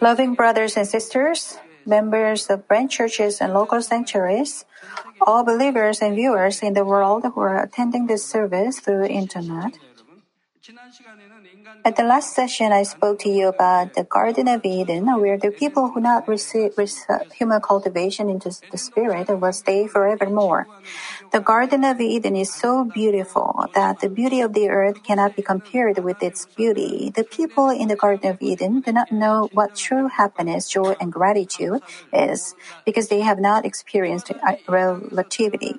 Loving brothers and sisters, members of branch churches and local sanctuaries, all believers and viewers in the world who are attending this service through internet. At the last session, I spoke to you about the Garden of Eden, where the people who not receive, receive human cultivation into the Spirit will stay forevermore. The Garden of Eden is so beautiful that the beauty of the earth cannot be compared with its beauty. The people in the Garden of Eden do not know what true happiness, joy, and gratitude is because they have not experienced uh, relativity.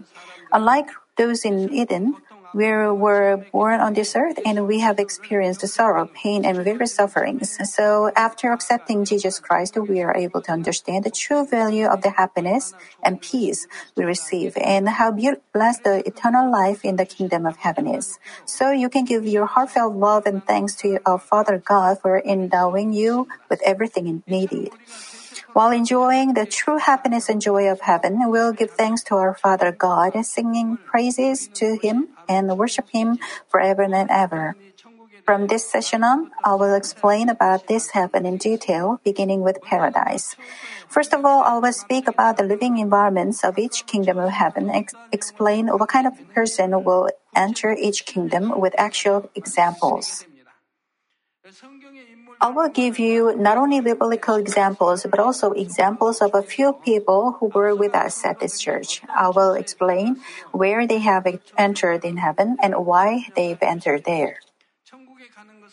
Unlike those in Eden, we were born on this earth and we have experienced sorrow, pain, and various sufferings. So after accepting Jesus Christ, we are able to understand the true value of the happiness and peace we receive and how blessed the eternal life in the kingdom of heaven is. So you can give your heartfelt love and thanks to our Father God for endowing you with everything needed. While enjoying the true happiness and joy of heaven, we'll give thanks to our Father God, singing praises to Him and worship Him forever and ever. From this session on, I will explain about this heaven in detail, beginning with paradise. First of all, I will speak about the living environments of each kingdom of heaven, ex- explain what kind of person will enter each kingdom with actual examples. I will give you not only biblical examples, but also examples of a few people who were with us at this church. I will explain where they have entered in heaven and why they've entered there.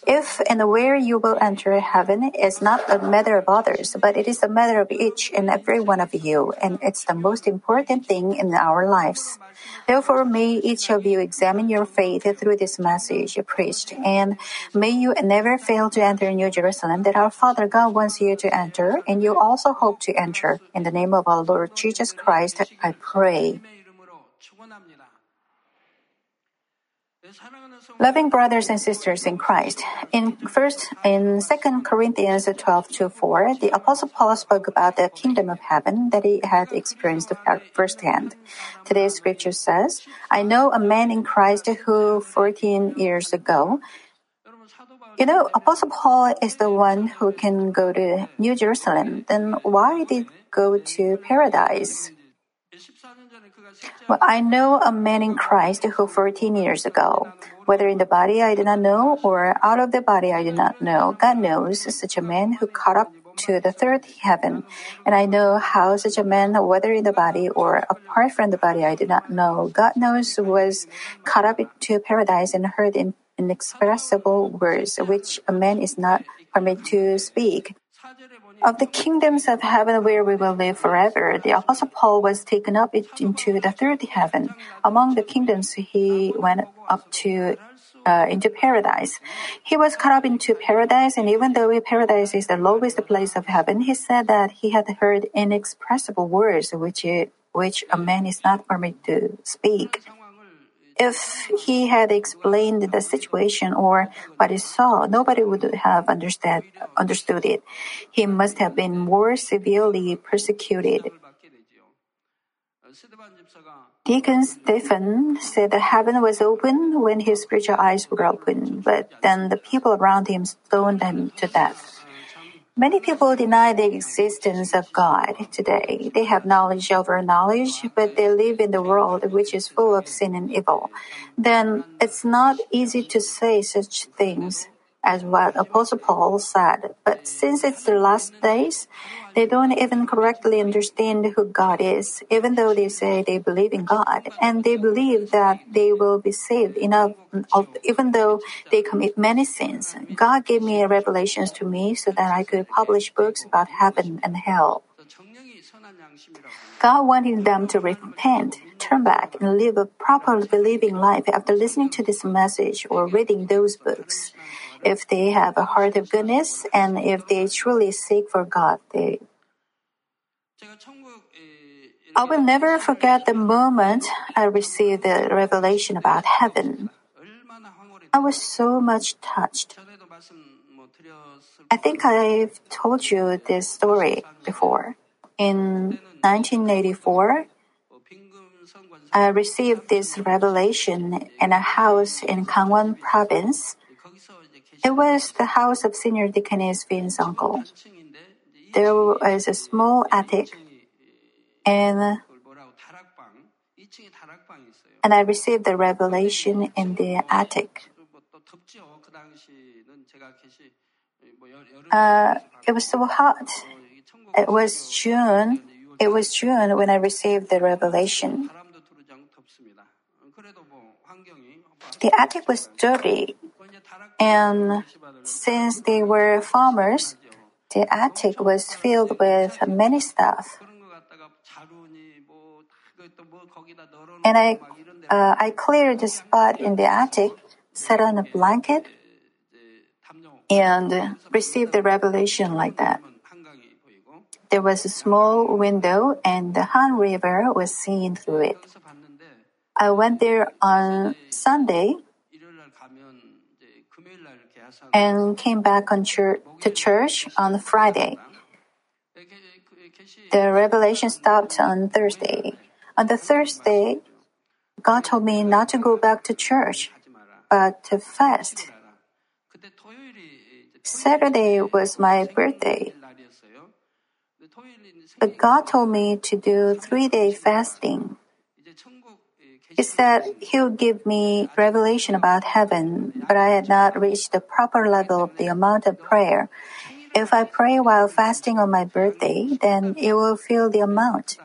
If and where you will enter heaven is not a matter of others, but it is a matter of each and every one of you, and it's the most important thing in our lives. Therefore, may each of you examine your faith through this message preached, and may you never fail to enter New Jerusalem that our Father God wants you to enter, and you also hope to enter. In the name of our Lord Jesus Christ, I pray. Loving brothers and sisters in Christ. In first in Second Corinthians 12 to 4, the Apostle Paul spoke about the kingdom of heaven that he had experienced firsthand. Today's scripture says, I know a man in Christ who 14 years ago you know, Apostle Paul is the one who can go to New Jerusalem. Then why did go to paradise? Well, I know a man in Christ who 14 years ago, whether in the body I did not know or out of the body I did not know, God knows such a man who caught up to the third heaven. And I know how such a man, whether in the body or apart from the body I did not know, God knows was caught up to paradise and heard in inexpressible words which a man is not permitted to speak. Of the kingdoms of heaven where we will live forever, the Apostle Paul was taken up into the third heaven. Among the kingdoms, he went up to uh, into paradise. He was caught up into paradise, and even though paradise is the lowest place of heaven, he said that he had heard inexpressible words which which a man is not permitted to speak. If he had explained the situation or what he saw, nobody would have understood, understood it. He must have been more severely persecuted. Deacon Stephen said the heaven was open when his spiritual eyes were open, but then the people around him stoned him to death. Many people deny the existence of God today. They have knowledge over knowledge, but they live in the world which is full of sin and evil. Then it's not easy to say such things as what Apostle Paul said. But since it's the last days, they don't even correctly understand who God is, even though they say they believe in God. And they believe that they will be saved enough, even though they commit many sins. God gave me revelations to me so that I could publish books about heaven and hell. God wanted them to repent, turn back, and live a proper believing life after listening to this message or reading those books. If they have a heart of goodness and if they truly seek for God, they I will never forget the moment I received the revelation about heaven. I was so much touched. I think I've told you this story before. In 1984, I received this revelation in a house in Gangwon province. It was the house of Senior Deaconess Vin's uncle. There was a small attic, and and I received the revelation in the attic. Uh, it was so hot. It was June. It was June when I received the revelation. The attic was dirty, and since they were farmers, the attic was filled with many stuff. And I, uh, I cleared the spot in the attic, sat on a blanket, and received the revelation like that. There was a small window, and the Han River was seen through it. I went there on Sunday and came back to church on Friday. The revelation stopped on Thursday. On the Thursday, God told me not to go back to church, but to fast. Saturday was my birthday. But God told me to do three day fasting. He said He would give me revelation about heaven, but I had not reached the proper level of the amount of prayer. If I pray while fasting on my birthday, then it will fill the amount.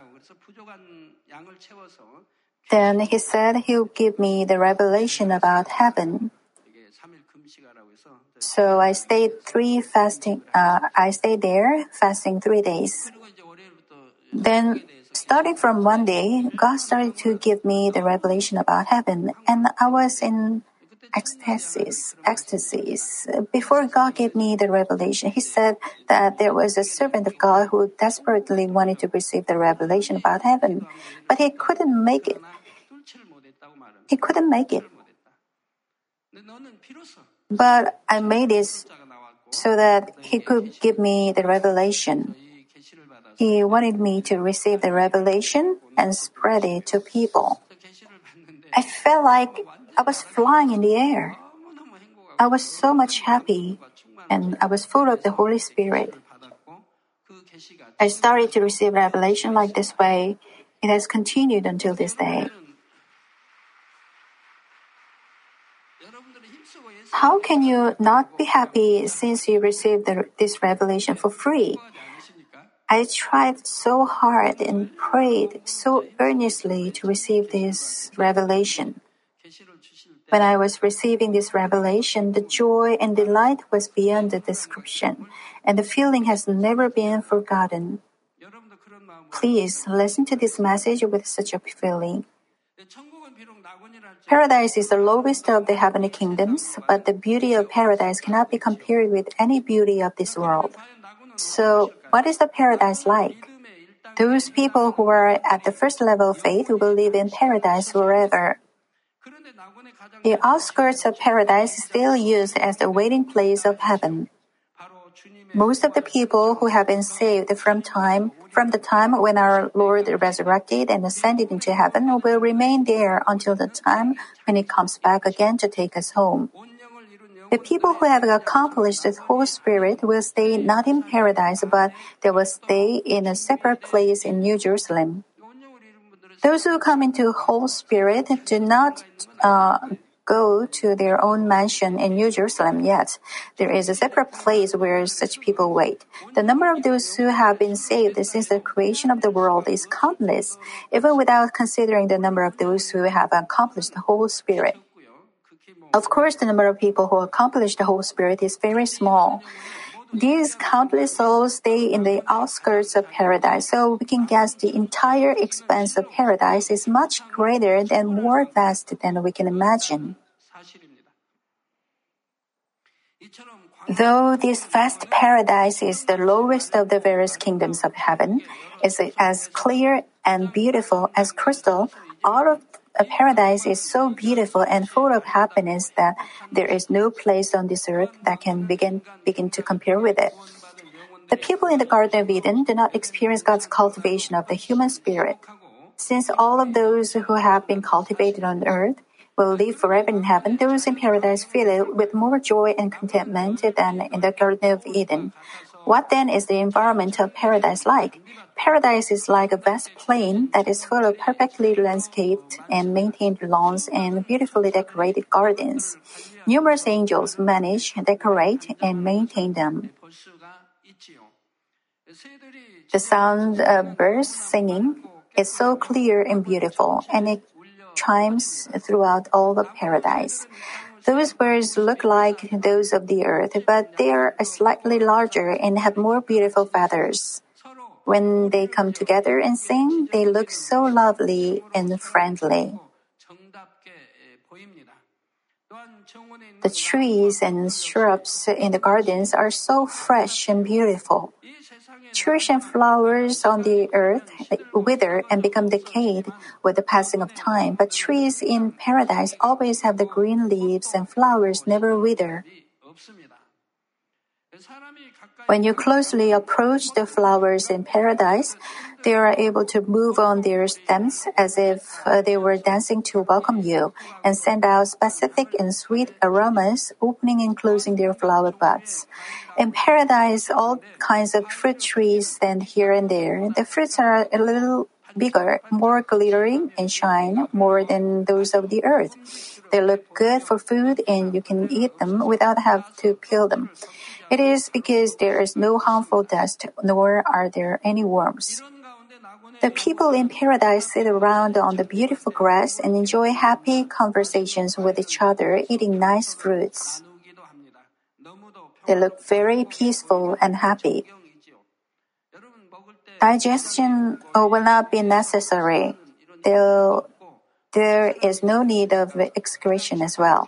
Then he said he would give me the revelation about heaven. So I stayed three fasting. Uh, I stayed there fasting three days. Then, starting from one day, God started to give me the revelation about heaven, and I was in ecstasies. Ecstasies. Before God gave me the revelation, He said that there was a servant of God who desperately wanted to receive the revelation about heaven, but he couldn't make it. He couldn't make it. But I made it so that He could give me the revelation. He wanted me to receive the revelation and spread it to people. I felt like I was flying in the air. I was so much happy and I was full of the Holy Spirit. I started to receive revelation like this way. It has continued until this day. How can you not be happy since you received the, this revelation for free? I tried so hard and prayed so earnestly to receive this revelation. When I was receiving this revelation, the joy and delight was beyond the description, and the feeling has never been forgotten. Please listen to this message with such a feeling. Paradise is the lowest of the heavenly kingdoms, but the beauty of paradise cannot be compared with any beauty of this world. So, what is the paradise like? Those people who are at the first level of faith will live in paradise forever. The outskirts of paradise is still used as the waiting place of heaven. Most of the people who have been saved from time from the time when our Lord resurrected and ascended into heaven will remain there until the time when he comes back again to take us home. The people who have accomplished the Holy Spirit will stay not in paradise, but they will stay in a separate place in New Jerusalem. Those who come into Holy Spirit do not uh, go to their own mansion in New Jerusalem yet. There is a separate place where such people wait. The number of those who have been saved since the creation of the world is countless, even without considering the number of those who have accomplished the Holy Spirit. Of course, the number of people who accomplish the Holy Spirit is very small. These countless souls stay in the outskirts of paradise, so we can guess the entire expanse of paradise is much greater and more vast than we can imagine. Though this vast paradise is the lowest of the various kingdoms of heaven, is as clear and beautiful as crystal, all of paradise is so beautiful and full of happiness that there is no place on this earth that can begin, begin to compare with it. The people in the Garden of Eden did not experience God's cultivation of the human spirit. Since all of those who have been cultivated on earth will live forever in heaven, those in paradise feel it with more joy and contentment than in the Garden of Eden. What then is the environment of paradise like? Paradise is like a vast plain that is full of perfectly landscaped and maintained lawns and beautifully decorated gardens. Numerous angels manage, decorate, and maintain them. The sound of birds singing is so clear and beautiful, and it chimes throughout all the paradise. Those birds look like those of the earth, but they are slightly larger and have more beautiful feathers. When they come together and sing, they look so lovely and friendly. The trees and shrubs in the gardens are so fresh and beautiful. Trees and flowers on the earth wither and become decayed with the passing of time, but trees in paradise always have the green leaves and flowers never wither. When you closely approach the flowers in paradise, they are able to move on their stems as if uh, they were dancing to welcome you and send out specific and sweet aromas, opening and closing their flower buds. In paradise, all kinds of fruit trees stand here and there. The fruits are a little bigger, more glittering, and shine more than those of the earth. They look good for food and you can eat them without having to peel them. It is because there is no harmful dust, nor are there any worms. The people in paradise sit around on the beautiful grass and enjoy happy conversations with each other, eating nice fruits. They look very peaceful and happy. Digestion uh, will not be necessary. There, there is no need of excretion as well.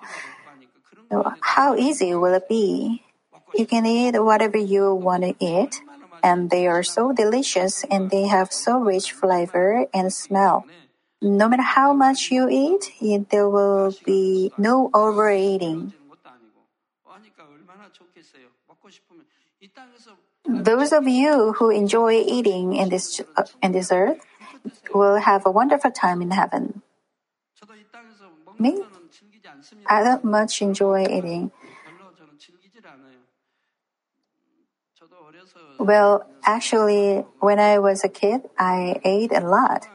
How easy will it be? You can eat whatever you want to eat, and they are so delicious and they have so rich flavor and smell. No matter how much you eat, there will be no overeating. Those of you who enjoy eating in this uh, in this earth will have a wonderful time in heaven. Me, I don't much enjoy eating. Well, actually, when I was a kid, I ate a lot.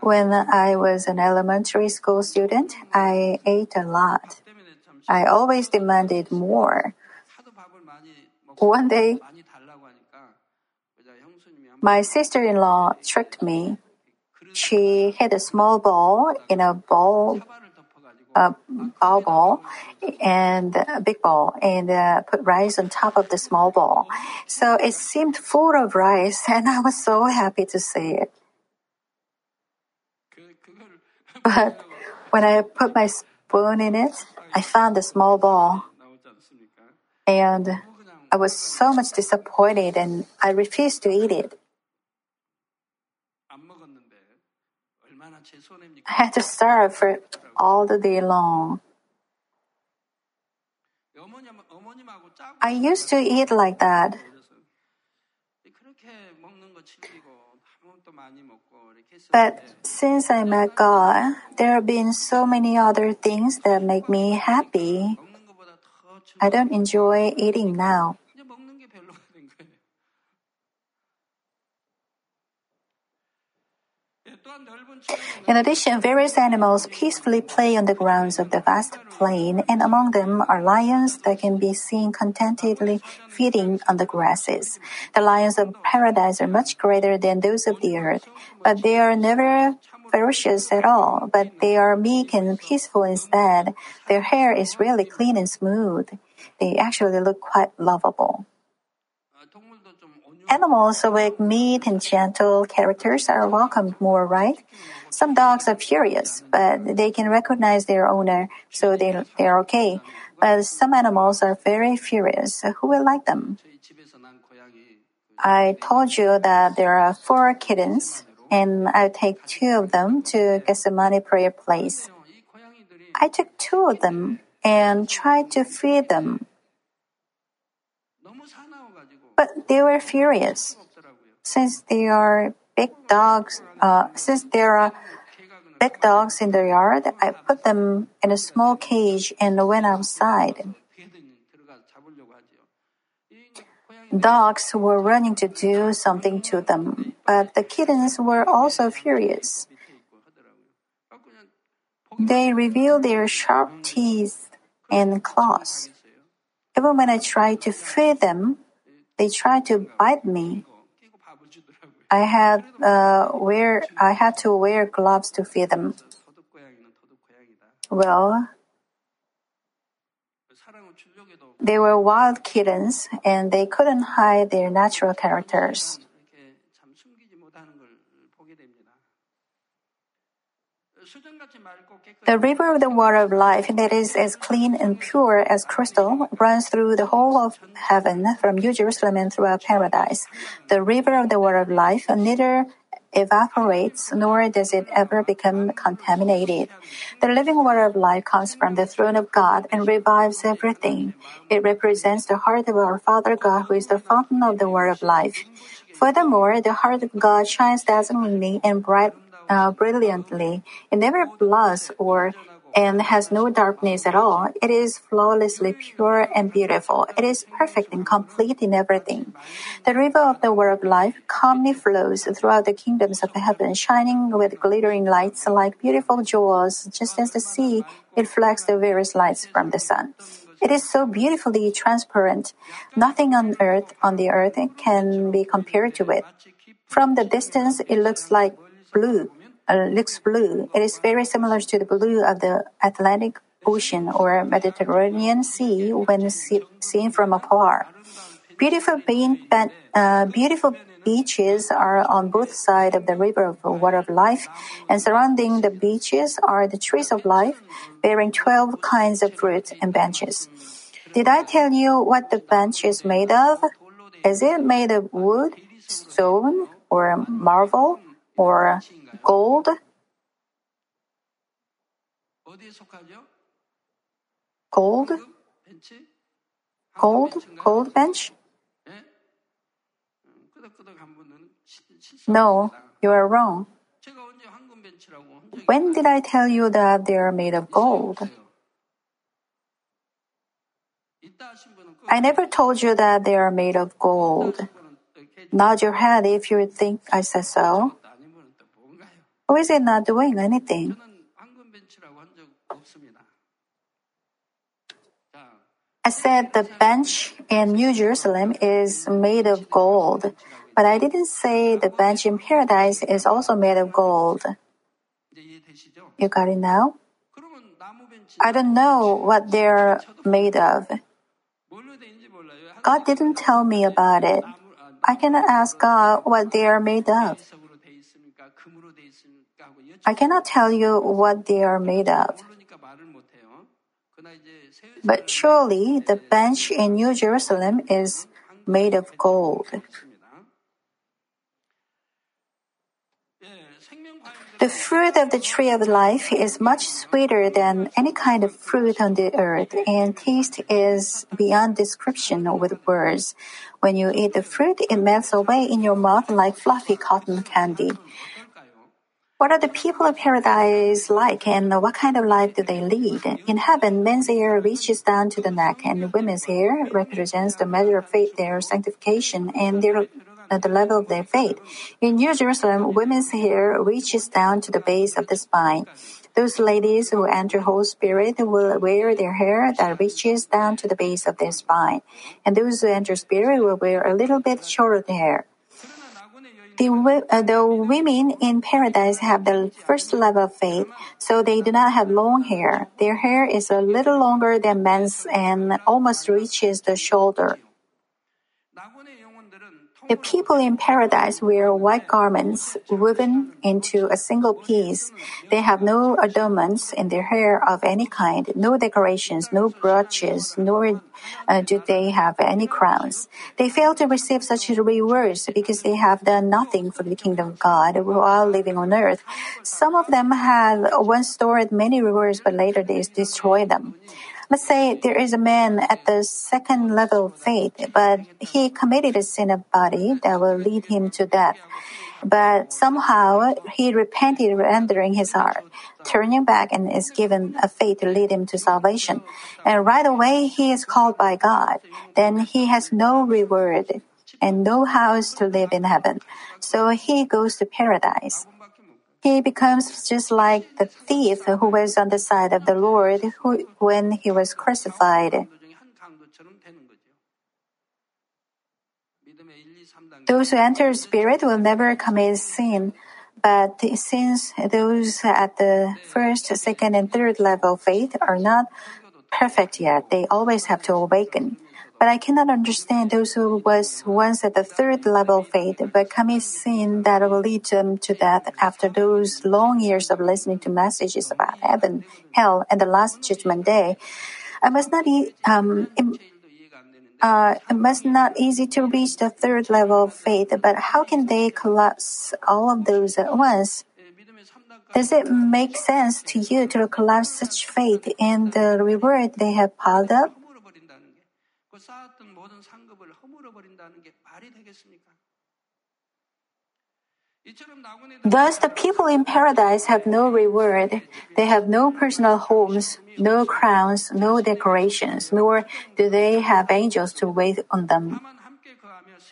When I was an elementary school student, I ate a lot. I always demanded more. One day, my sister-in-law tricked me. She hid a small ball in a ball, a ball ball, and a big ball, and uh, put rice on top of the small ball. So it seemed full of rice, and I was so happy to see it. But when I put my spoon in it, I found the small ball, and I was so much disappointed, and I refused to eat it. I had to starve for all the day long. I used to eat like that. But since I met God, there have been so many other things that make me happy. I don't enjoy eating now. In addition, various animals peacefully play on the grounds of the vast plain, and among them are lions that can be seen contentedly feeding on the grasses. The lions of paradise are much greater than those of the earth, but they are never ferocious at all, but they are meek and peaceful instead. Their hair is really clean and smooth. They actually look quite lovable. Animals with meek and gentle characters are welcomed more, right? Some dogs are furious, but they can recognize their owner, so they, they're okay. But some animals are very furious. Who will like them? I told you that there are four kittens, and I take two of them to Gethsemane prayer place. I took two of them and tried to feed them. But they were furious. Since they are big dogs, uh, since they are big dogs in the yard, I put them in a small cage and went outside. Dogs were running to do something to them, but the kittens were also furious. They revealed their sharp teeth and claws. Even when I tried to feed them, they tried to bite me. I had uh, wear I had to wear gloves to feed them. Well, they were wild kittens and they couldn't hide their natural characters. The river of the water of life that is as clean and pure as crystal runs through the whole of heaven from New Jerusalem and throughout paradise. The river of the water of life neither evaporates nor does it ever become contaminated. The living water of life comes from the throne of God and revives everything. It represents the heart of our Father God who is the fountain of the water of life. Furthermore, the heart of God shines dazzlingly and bright uh, brilliantly. It never blushes or and has no darkness at all. It is flawlessly pure and beautiful. It is perfect and complete in everything. The river of the word of life calmly flows throughout the kingdoms of heaven, shining with glittering lights like beautiful jewels, just as the sea reflects the various lights from the sun. It is so beautifully transparent. Nothing on earth, on the earth, can be compared to it. From the distance, it looks like blue uh, looks blue. It is very similar to the blue of the Atlantic Ocean or Mediterranean Sea when see, seen from afar. Beautiful, bean, uh, beautiful beaches are on both sides of the river of water of life, and surrounding the beaches are the trees of life, bearing twelve kinds of fruit and benches. Did I tell you what the bench is made of? Is it made of wood, stone, or marble, or gold? Gold? Gold? Gold bench? No, you are wrong. When did I tell you that they are made of gold? I never told you that they are made of gold. Nod your head if you think I said so. Or is it not doing anything? I said the bench in New Jerusalem is made of gold, but I didn't say the bench in paradise is also made of gold. You got it now? I don't know what they're made of. God didn't tell me about it. I cannot ask God what they are made of. I cannot tell you what they are made of. But surely the bench in New Jerusalem is made of gold. The fruit of the tree of life is much sweeter than any kind of fruit on the earth, and taste is beyond description with words. When you eat the fruit, it melts away in your mouth like fluffy cotton candy. What are the people of paradise like and what kind of life do they lead? In heaven, men's hair reaches down to the neck and women's hair represents the measure of faith, their sanctification, and their at the level of their faith. In New Jerusalem, women's hair reaches down to the base of the spine. Those ladies who enter Holy Spirit will wear their hair that reaches down to the base of their spine, and those who enter Spirit will wear a little bit shorter hair. The, uh, the women in paradise have the first level of faith, so they do not have long hair. Their hair is a little longer than men's and almost reaches the shoulder. The people in paradise wear white garments woven into a single piece. They have no adornments in their hair of any kind, no decorations, no brooches, nor uh, do they have any crowns. They fail to receive such rewards because they have done nothing for the kingdom of God while living on earth. Some of them had once stored many rewards, but later they destroyed them. Let's say there is a man at the second level of faith, but he committed a sin of body that will lead him to death. But somehow he repented, rendering his heart, turning back, and is given a faith to lead him to salvation. And right away he is called by God. Then he has no reward and no house to live in heaven. So he goes to paradise. He becomes just like the thief who was on the side of the Lord who, when he was crucified. Those who enter spirit will never commit sin. But since those at the first, second, and third level of faith are not perfect yet, they always have to awaken. But I cannot understand those who was once at the third level of faith but commit sin that will lead them to death after those long years of listening to messages about heaven, hell, and the last judgment day. I must not e- um, uh, it must not easy to reach the third level of faith, but how can they collapse all of those at once? Does it make sense to you to collapse such faith and the reward they have piled up? Thus, the people in paradise have no reward. They have no personal homes, no crowns, no decorations, nor do they have angels to wait on them.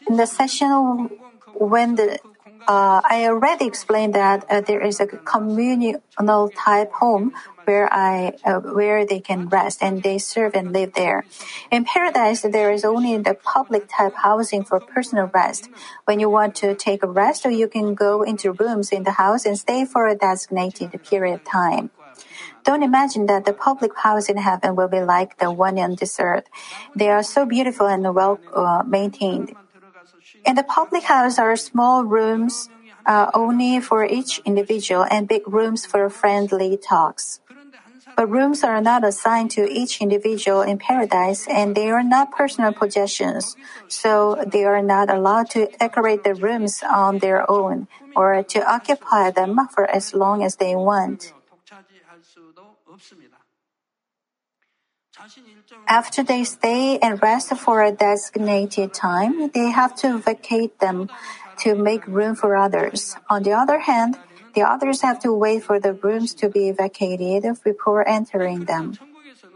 In the session when the uh, I already explained that uh, there is a communal type home where I uh, where they can rest and they serve and live there. In paradise, there is only the public type housing for personal rest. When you want to take a rest, you can go into rooms in the house and stay for a designated period of time. Don't imagine that the public house in heaven will be like the one on this earth. They are so beautiful and well uh, maintained. In the public house are small rooms uh, only for each individual and big rooms for friendly talks. But rooms are not assigned to each individual in paradise and they are not personal possessions. So they are not allowed to decorate the rooms on their own or to occupy them for as long as they want. After they stay and rest for a designated time, they have to vacate them to make room for others. On the other hand, the others have to wait for the rooms to be vacated before entering them.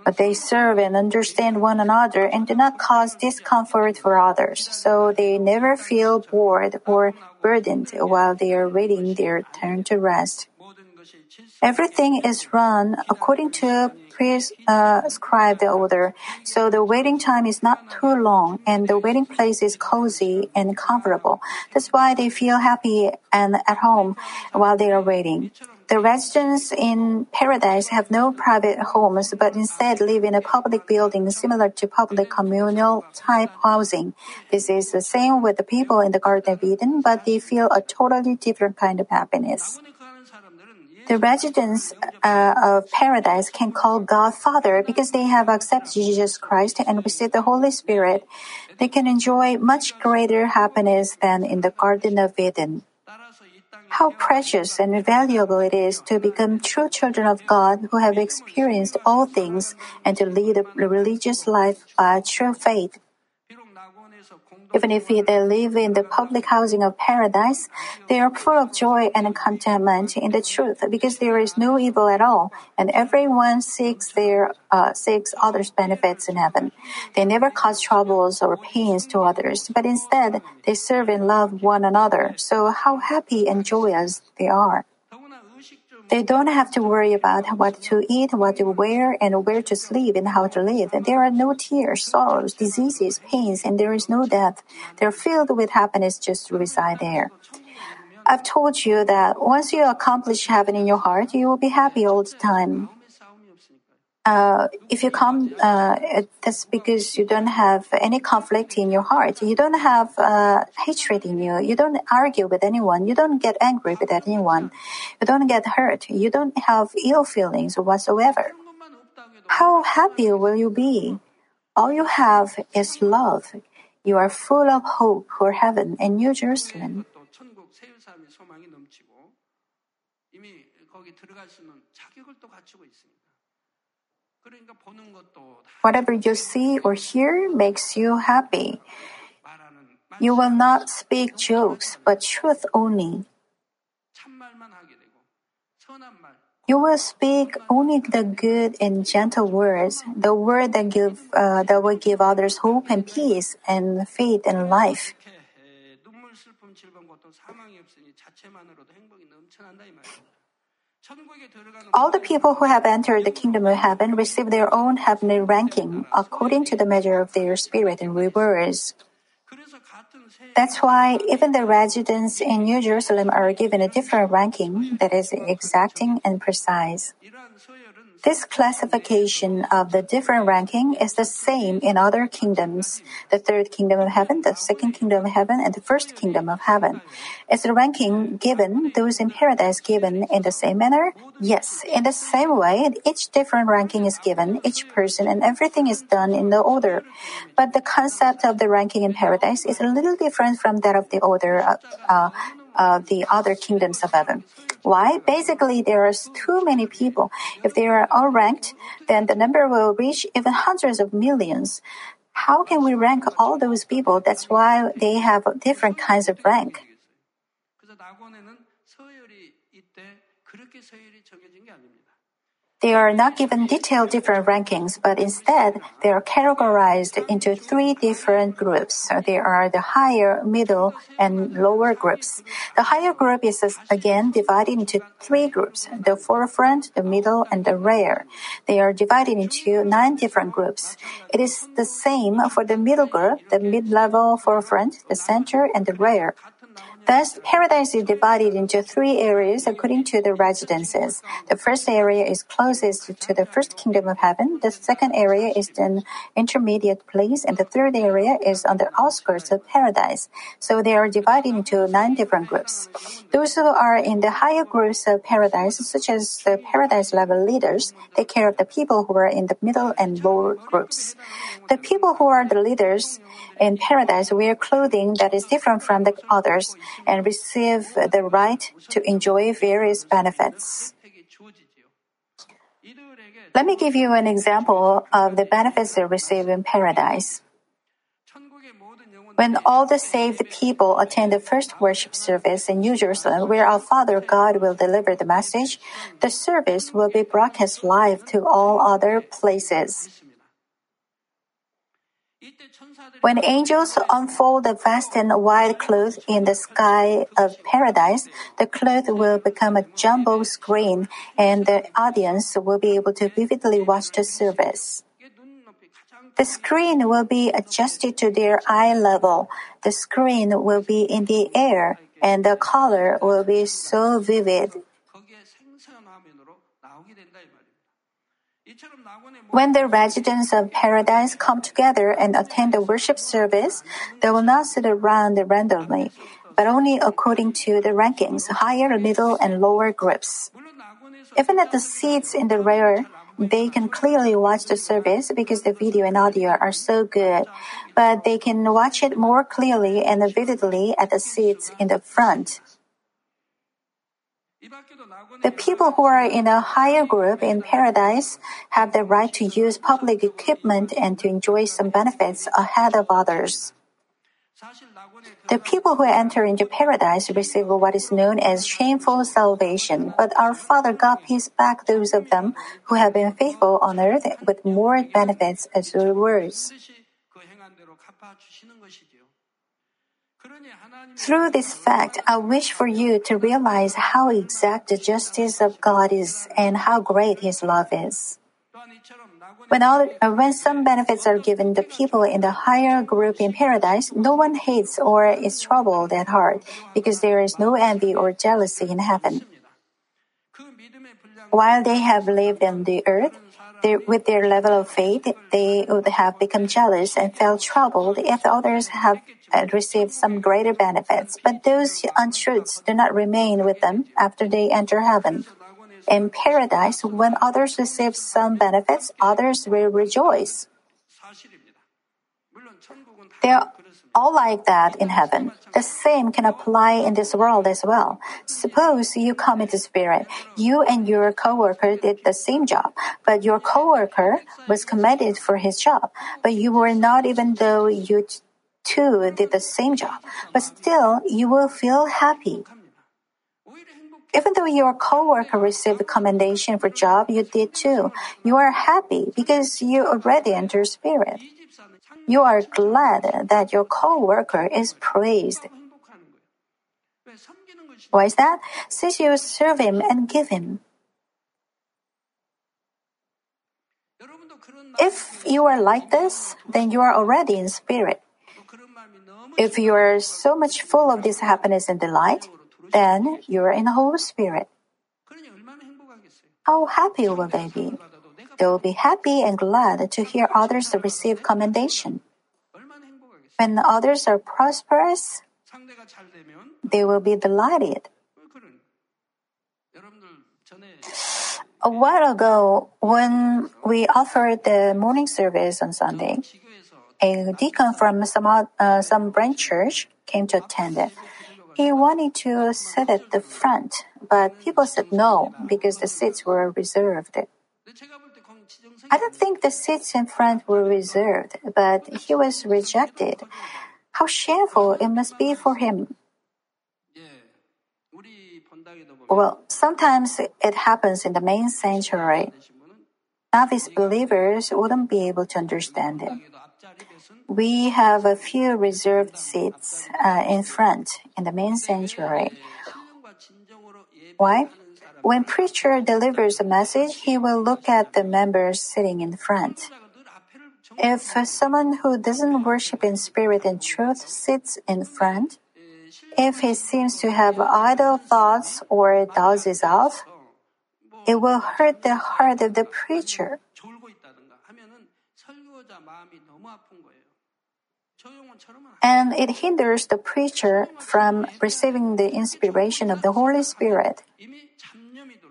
But they serve and understand one another and do not cause discomfort for others, so they never feel bored or burdened while they are waiting their turn to rest. Everything is run according to prescribed uh, order, so the waiting time is not too long and the waiting place is cozy and comfortable. That's why they feel happy and at home while they are waiting. The residents in paradise have no private homes, but instead live in a public building similar to public communal type housing. This is the same with the people in the Garden of Eden, but they feel a totally different kind of happiness. The residents uh, of paradise can call God Father because they have accepted Jesus Christ and received the Holy Spirit. They can enjoy much greater happiness than in the Garden of Eden. How precious and valuable it is to become true children of God who have experienced all things and to lead a religious life by true faith. Even if they live in the public housing of paradise, they are full of joy and contentment in the truth because there is no evil at all, and everyone seeks their uh, seeks others' benefits in heaven. They never cause troubles or pains to others, but instead they serve and love one another. So how happy and joyous they are. They don't have to worry about what to eat, what to wear, and where to sleep and how to live. There are no tears, sorrows, diseases, pains, and there is no death. They're filled with happiness just to reside there. I've told you that once you accomplish heaven in your heart, you will be happy all the time. Uh, if you come, uh, that's because you don't have any conflict in your heart. You don't have uh, hatred in you. You don't argue with anyone. You don't get angry with anyone. You don't get hurt. You don't have ill feelings whatsoever. How happy will you be? All you have is love. You are full of hope for heaven and New Jerusalem. Whatever you see or hear makes you happy. You will not speak jokes, but truth only. You will speak only the good and gentle words, the word that give uh, that will give others hope and peace and faith and life. All the people who have entered the kingdom of heaven receive their own heavenly ranking according to the measure of their spirit and rewards. That's why even the residents in New Jerusalem are given a different ranking that is exacting and precise. This classification of the different ranking is the same in other kingdoms the third kingdom of heaven, the second kingdom of heaven, and the first kingdom of heaven. Is the ranking given those in paradise given in the same manner? Yes, in the same way, each different ranking is given, each person and everything is done in the order. But the concept of the ranking in paradise is a little different from that of the order of uh, uh, the other kingdoms of heaven. Why? Basically, there are too many people. If they are all ranked, then the number will reach even hundreds of millions. How can we rank all those people? That's why they have different kinds of rank. They are not given detailed different rankings, but instead they are categorized into three different groups. They are the higher, middle, and lower groups. The higher group is again divided into three groups, the forefront, the middle, and the rear. They are divided into nine different groups. It is the same for the middle group, the mid-level, forefront, the center, and the rear. Thus, paradise is divided into three areas according to the residences. The first area is closest to the first kingdom of heaven, the second area is an intermediate place, and the third area is on the outskirts of paradise. So they are divided into nine different groups. Those who are in the higher groups of paradise, such as the paradise level leaders, take care of the people who are in the middle and lower groups. The people who are the leaders in paradise wear clothing that is different from the others and receive the right to enjoy various benefits. Let me give you an example of the benefits they receive in paradise. When all the saved people attend the first worship service in New Jerusalem, where our Father God will deliver the message, the service will be broadcast live to all other places. When angels unfold the vast and wide cloth in the sky of paradise, the cloth will become a jumbo screen and the audience will be able to vividly watch the service. The screen will be adjusted to their eye level. The screen will be in the air and the color will be so vivid. When the residents of paradise come together and attend the worship service, they will not sit around randomly, but only according to the rankings, higher, middle, and lower groups. Even at the seats in the rear, they can clearly watch the service because the video and audio are so good, but they can watch it more clearly and vividly at the seats in the front. The people who are in a higher group in paradise have the right to use public equipment and to enjoy some benefits ahead of others. The people who enter into paradise receive what is known as shameful salvation, but our Father God pays back those of them who have been faithful on earth with more benefits as rewards. Through this fact, I wish for you to realize how exact the justice of God is and how great His love is. When, all, uh, when some benefits are given the people in the higher group in paradise, no one hates or is troubled at heart because there is no envy or jealousy in heaven. While they have lived on the earth, they, with their level of faith, they would have become jealous and felt troubled if others have uh, received some greater benefits. But those untruths do not remain with them after they enter heaven. In paradise, when others receive some benefits, others will rejoice. They're all like that in heaven. The same can apply in this world as well. Suppose you come into spirit. You and your coworker did the same job, but your coworker was commended for his job, but you were not even though you two did the same job. But still, you will feel happy. Even though your coworker received commendation for job you did too, you are happy because you already enter spirit. You are glad that your coworker is praised. Why is that? Since you serve him and give him. If you are like this, then you are already in spirit. If you are so much full of this happiness and delight, then you are in the Holy Spirit. How happy will they be? They will be happy and glad to hear others receive commendation. When others are prosperous, they will be delighted. A while ago, when we offered the morning service on Sunday, a deacon from some, uh, some branch church came to attend it. He wanted to sit at the front, but people said no because the seats were reserved. I don't think the seats in front were reserved, but he was rejected. How shameful it must be for him. Well, sometimes it happens in the main sanctuary. Novice believers wouldn't be able to understand it. We have a few reserved seats uh, in front in the main sanctuary. Why? When preacher delivers a message, he will look at the members sitting in front. If someone who doesn't worship in spirit and truth sits in front, if he seems to have idle thoughts or dozes off, it will hurt the heart of the preacher. And it hinders the preacher from receiving the inspiration of the Holy Spirit.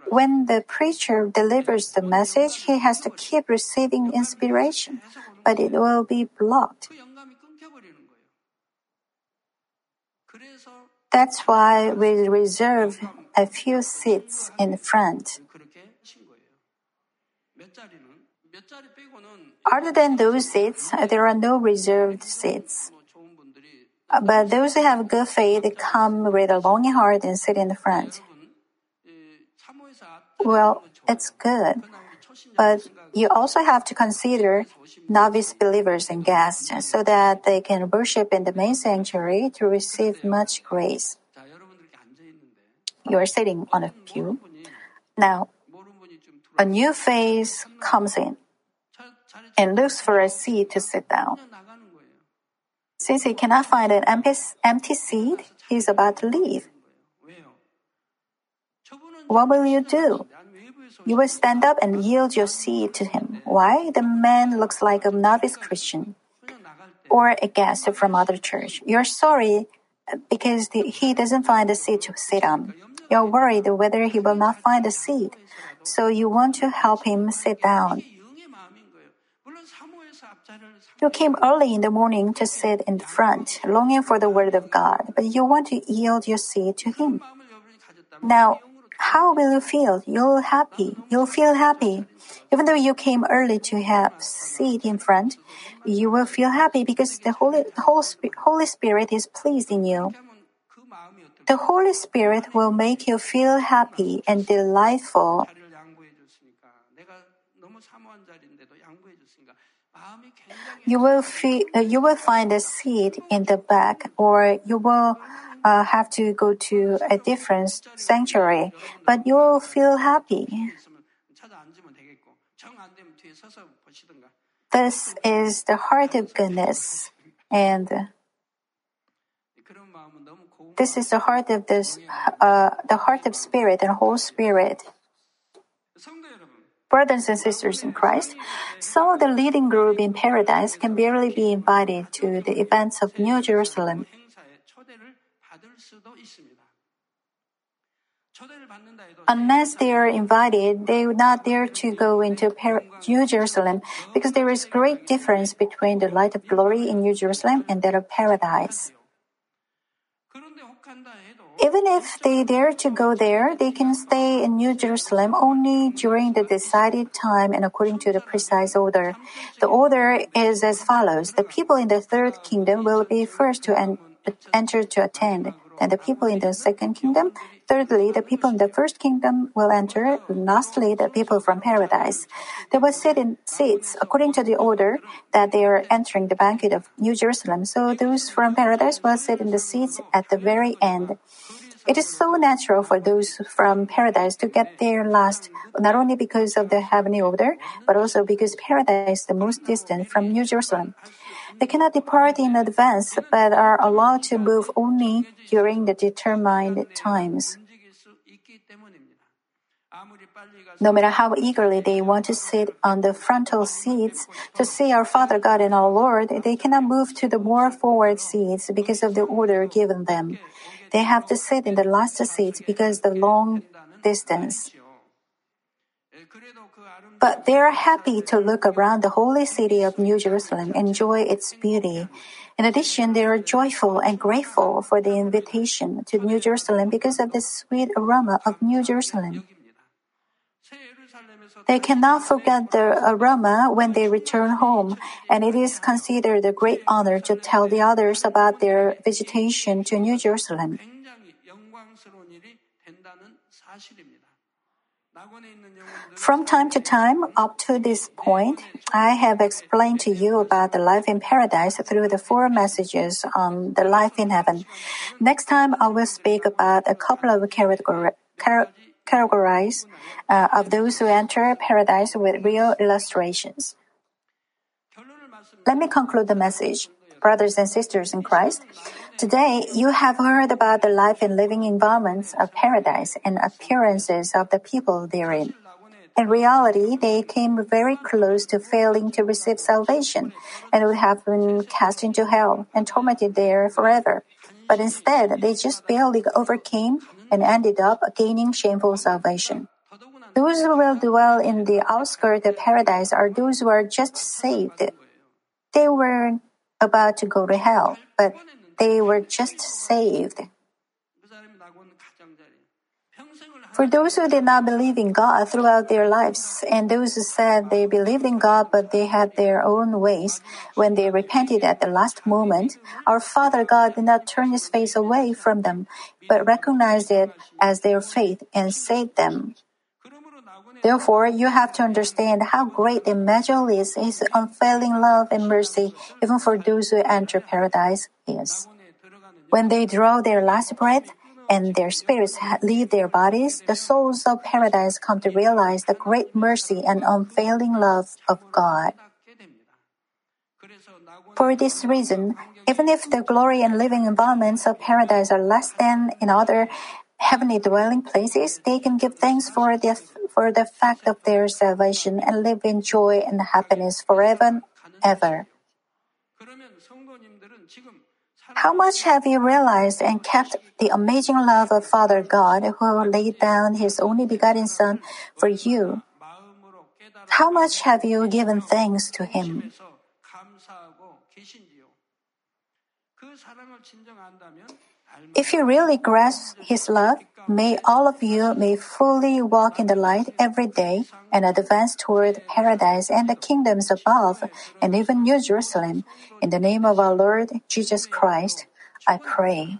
When the preacher delivers the message, he has to keep receiving inspiration, but it will be blocked. That's why we reserve a few seats in front. Other than those seats, there are no reserved seats. But those who have good faith come with a longing heart and sit in the front. Well, it's good. But you also have to consider novice believers and guests so that they can worship in the main sanctuary to receive much grace. You are sitting on a pew. Now, a new face comes in and looks for a seat to sit down. Since he cannot find an empty seat, he is about to leave. What will you do? You will stand up and yield your seat to him. Why? The man looks like a novice Christian or a guest from other church. You're sorry uh, because he doesn't find a seat to sit on. You're worried whether he will not find a seat. So you want to help him sit down. You came early in the morning to sit in the front, longing for the word of God, but you want to yield your seat to him. Now, how will you feel? You'll happy. You'll feel happy. Even though you came early to have seat in front, you will feel happy because the Holy, Holy Spirit is pleased in you. The Holy Spirit will make you feel happy and delightful. You will feel, uh, you will find a seat in the back, or you will uh, have to go to a different sanctuary, but you will feel happy. This is the heart of goodness, and this is the heart of this, uh, the heart of spirit and whole spirit. Brothers and sisters in Christ, some of the leading group in paradise can barely be invited to the events of New Jerusalem. Unless they are invited, they would not dare to go into New Jerusalem because there is great difference between the light of glory in New Jerusalem and that of paradise. Even if they dare to go there, they can stay in New Jerusalem only during the decided time and according to the precise order. The order is as follows. The people in the third kingdom will be first to en- enter to attend. Then the people in the second kingdom, Thirdly, the people in the first kingdom will enter. Lastly, the people from paradise. They will sit in seats according to the order that they are entering the banquet of New Jerusalem. So those from paradise will sit in the seats at the very end. It is so natural for those from paradise to get there last, not only because of the heavenly order, but also because paradise is the most distant from New Jerusalem. They cannot depart in advance, but are allowed to move only during the determined times. No matter how eagerly they want to sit on the frontal seats to see our Father God and our Lord, they cannot move to the more forward seats because of the order given them. They have to sit in the last seats because the long distance. But they are happy to look around the holy city of New Jerusalem, enjoy its beauty. In addition, they are joyful and grateful for the invitation to New Jerusalem because of the sweet aroma of New Jerusalem. They cannot forget the aroma when they return home, and it is considered a great honor to tell the others about their visitation to New Jerusalem. From time to time, up to this point, I have explained to you about the life in paradise through the four messages on the life in heaven. Next time, I will speak about a couple of categories uh, of those who enter paradise with real illustrations. Let me conclude the message. Brothers and sisters in Christ, today you have heard about the life and living environments of paradise and appearances of the people therein. In reality, they came very close to failing to receive salvation and would have been cast into hell and tormented there forever. But instead, they just barely overcame and ended up gaining shameful salvation. Those who will dwell in the outskirts of paradise are those who are just saved. They were about to go to hell, but they were just saved. For those who did not believe in God throughout their lives, and those who said they believed in God but they had their own ways, when they repented at the last moment, our Father God did not turn his face away from them, but recognized it as their faith and saved them. Therefore, you have to understand how great immeasurable is His unfailing love and mercy, even for those who enter paradise is. When they draw their last breath, and their spirits leave their bodies, the souls of paradise come to realize the great mercy and unfailing love of God. For this reason, even if the glory and living environments of paradise are less than in other heavenly dwelling places, they can give thanks for the, for the fact of their salvation and live in joy and happiness forever and ever. How much have you realized and kept the amazing love of Father God who laid down his only begotten Son for you? How much have you given thanks to him? If you really grasp his love, may all of you may fully walk in the light every day and advance toward paradise and the kingdoms above and even New Jerusalem. In the name of our Lord Jesus Christ, I pray.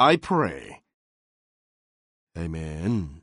I pray. Amen.